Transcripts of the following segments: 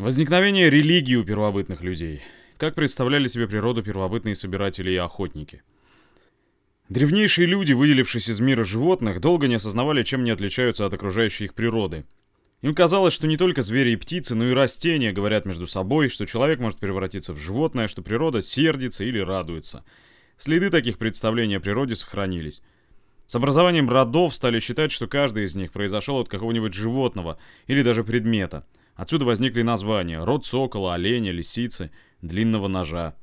Возникновение религии у первобытных людей. Как представляли себе природу первобытные собиратели и охотники. Древнейшие люди, выделившись из мира животных, долго не осознавали, чем не отличаются от окружающей их природы. Им казалось, что не только звери и птицы, но и растения говорят между собой, что человек может превратиться в животное, что природа сердится или радуется. Следы таких представлений о природе сохранились. С образованием родов стали считать, что каждый из них произошел от какого-нибудь животного или даже предмета – Отсюда возникли названия род сокола, оленя, лисицы, длинного ножа.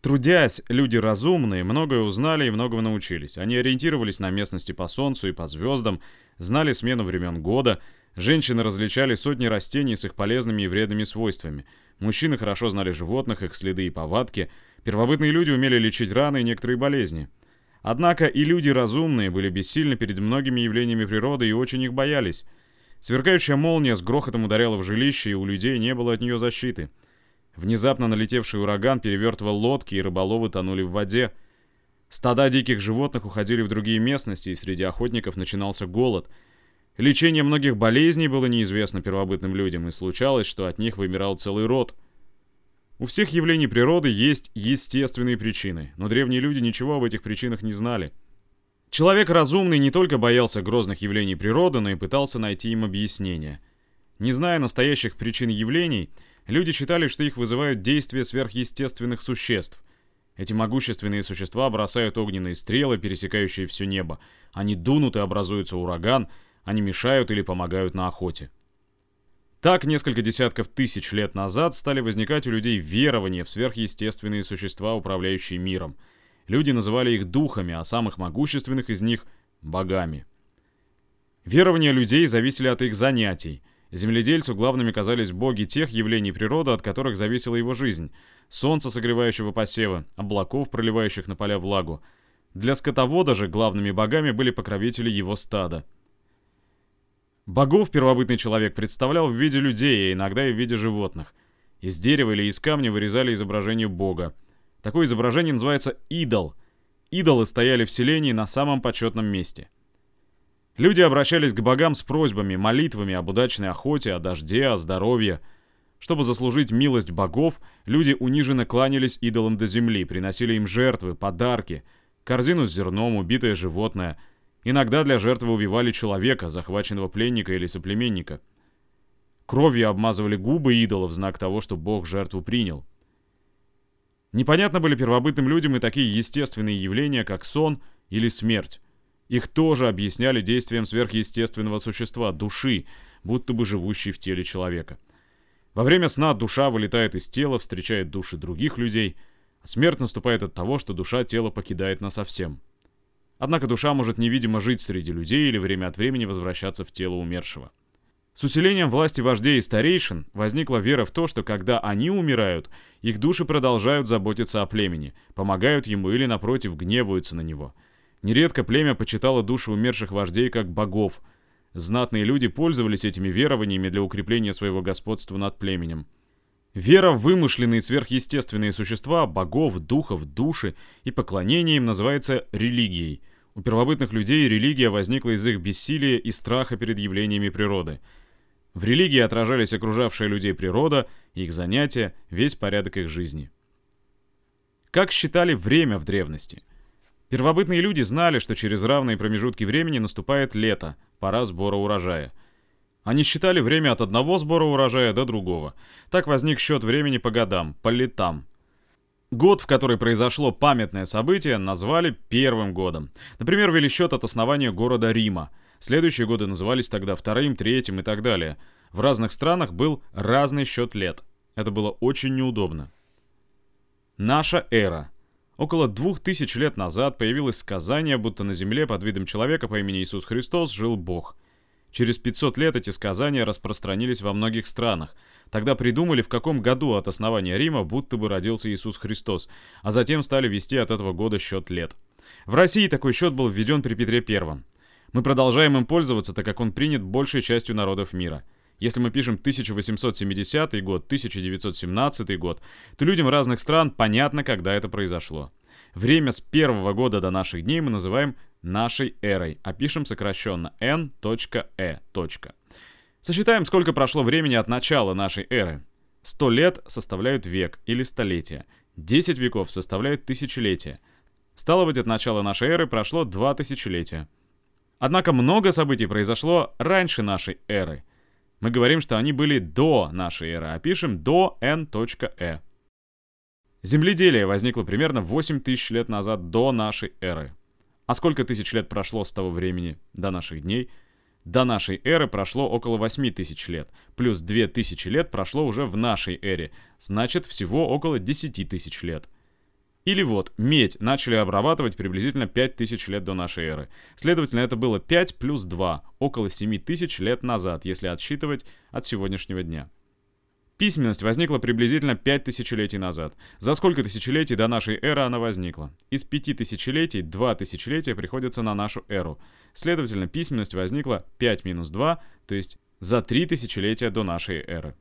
Трудясь, люди разумные многое узнали и многого научились. Они ориентировались на местности по солнцу и по звездам, знали смену времен года, женщины различали сотни растений с их полезными и вредными свойствами, мужчины хорошо знали животных, их следы и повадки, первобытные люди умели лечить раны и некоторые болезни. Однако и люди разумные были бессильны перед многими явлениями природы и очень их боялись. Сверкающая молния с грохотом ударяла в жилище, и у людей не было от нее защиты. Внезапно налетевший ураган перевертывал лодки, и рыболовы тонули в воде. Стада диких животных уходили в другие местности, и среди охотников начинался голод. Лечение многих болезней было неизвестно первобытным людям, и случалось, что от них вымирал целый род. У всех явлений природы есть естественные причины, но древние люди ничего об этих причинах не знали. Человек разумный не только боялся грозных явлений природы, но и пытался найти им объяснение. Не зная настоящих причин явлений, люди считали, что их вызывают действия сверхъестественных существ. Эти могущественные существа бросают огненные стрелы, пересекающие все небо. Они дунут и образуется ураган, они мешают или помогают на охоте. Так, несколько десятков тысяч лет назад стали возникать у людей верования в сверхъестественные существа, управляющие миром – Люди называли их духами, а самых могущественных из них — богами. Верования людей зависели от их занятий. Земледельцу главными казались боги тех явлений природы, от которых зависела его жизнь. Солнца, согревающего посевы, облаков, проливающих на поля влагу. Для скотовода же главными богами были покровители его стада. Богов первобытный человек представлял в виде людей, а иногда и в виде животных. Из дерева или из камня вырезали изображение бога. Такое изображение называется идол. Идолы стояли в селении на самом почетном месте. Люди обращались к богам с просьбами, молитвами об удачной охоте, о дожде, о здоровье. Чтобы заслужить милость богов, люди униженно кланялись идолам до земли, приносили им жертвы, подарки, корзину с зерном, убитое животное. Иногда для жертвы убивали человека, захваченного пленника или соплеменника. Кровью обмазывали губы идолов в знак того, что бог жертву принял. Непонятно были первобытным людям и такие естественные явления, как сон или смерть. Их тоже объясняли действием сверхъестественного существа, души, будто бы живущей в теле человека. Во время сна душа вылетает из тела, встречает души других людей, а смерть наступает от того, что душа тело покидает насовсем. Однако душа может невидимо жить среди людей или время от времени возвращаться в тело умершего. С усилением власти вождей и старейшин возникла вера в то, что когда они умирают, их души продолжают заботиться о племени, помогают ему или, напротив, гневаются на него. Нередко племя почитало души умерших вождей как богов. Знатные люди пользовались этими верованиями для укрепления своего господства над племенем. Вера в вымышленные сверхъестественные существа, богов, духов, души и поклонение им называется религией. У первобытных людей религия возникла из их бессилия и страха перед явлениями природы – в религии отражались окружавшая людей природа, их занятия, весь порядок их жизни. Как считали время в древности? Первобытные люди знали, что через равные промежутки времени наступает лето, пора сбора урожая. Они считали время от одного сбора урожая до другого. Так возник счет времени по годам, по летам. Год, в который произошло памятное событие, назвали первым годом. Например, вели счет от основания города Рима – Следующие годы назывались тогда вторым, третьим и так далее. В разных странах был разный счет лет. Это было очень неудобно. Наша эра. Около двух тысяч лет назад появилось сказание, будто на земле под видом человека по имени Иисус Христос жил Бог. Через 500 лет эти сказания распространились во многих странах. Тогда придумали, в каком году от основания Рима будто бы родился Иисус Христос, а затем стали вести от этого года счет лет. В России такой счет был введен при Петре Первом. Мы продолжаем им пользоваться, так как он принят большей частью народов мира. Если мы пишем 1870 год, 1917 год, то людям разных стран понятно, когда это произошло. Время с первого года до наших дней мы называем нашей эрой, а пишем сокращенно n.e. Сосчитаем, сколько прошло времени от начала нашей эры. 100 лет составляют век или столетие. 10 веков составляют тысячелетия. Стало быть, от начала нашей эры прошло два тысячелетия. Однако много событий произошло раньше нашей эры. Мы говорим, что они были до нашей эры, а пишем до n.e. Земледелие возникло примерно 8 тысяч лет назад до нашей эры. А сколько тысяч лет прошло с того времени до наших дней? До нашей эры прошло около 8 тысяч лет, плюс 2 тысячи лет прошло уже в нашей эре, значит всего около 10 тысяч лет. Или вот, медь начали обрабатывать приблизительно 5000 лет до нашей эры. Следовательно, это было 5 плюс 2, около 7000 лет назад, если отсчитывать от сегодняшнего дня. Письменность возникла приблизительно 5 тысячелетий назад. За сколько тысячелетий до нашей эры она возникла? Из 5 тысячелетий 2 тысячелетия приходится на нашу эру. Следовательно, письменность возникла 5 минус 2, то есть за 3 тысячелетия до нашей эры.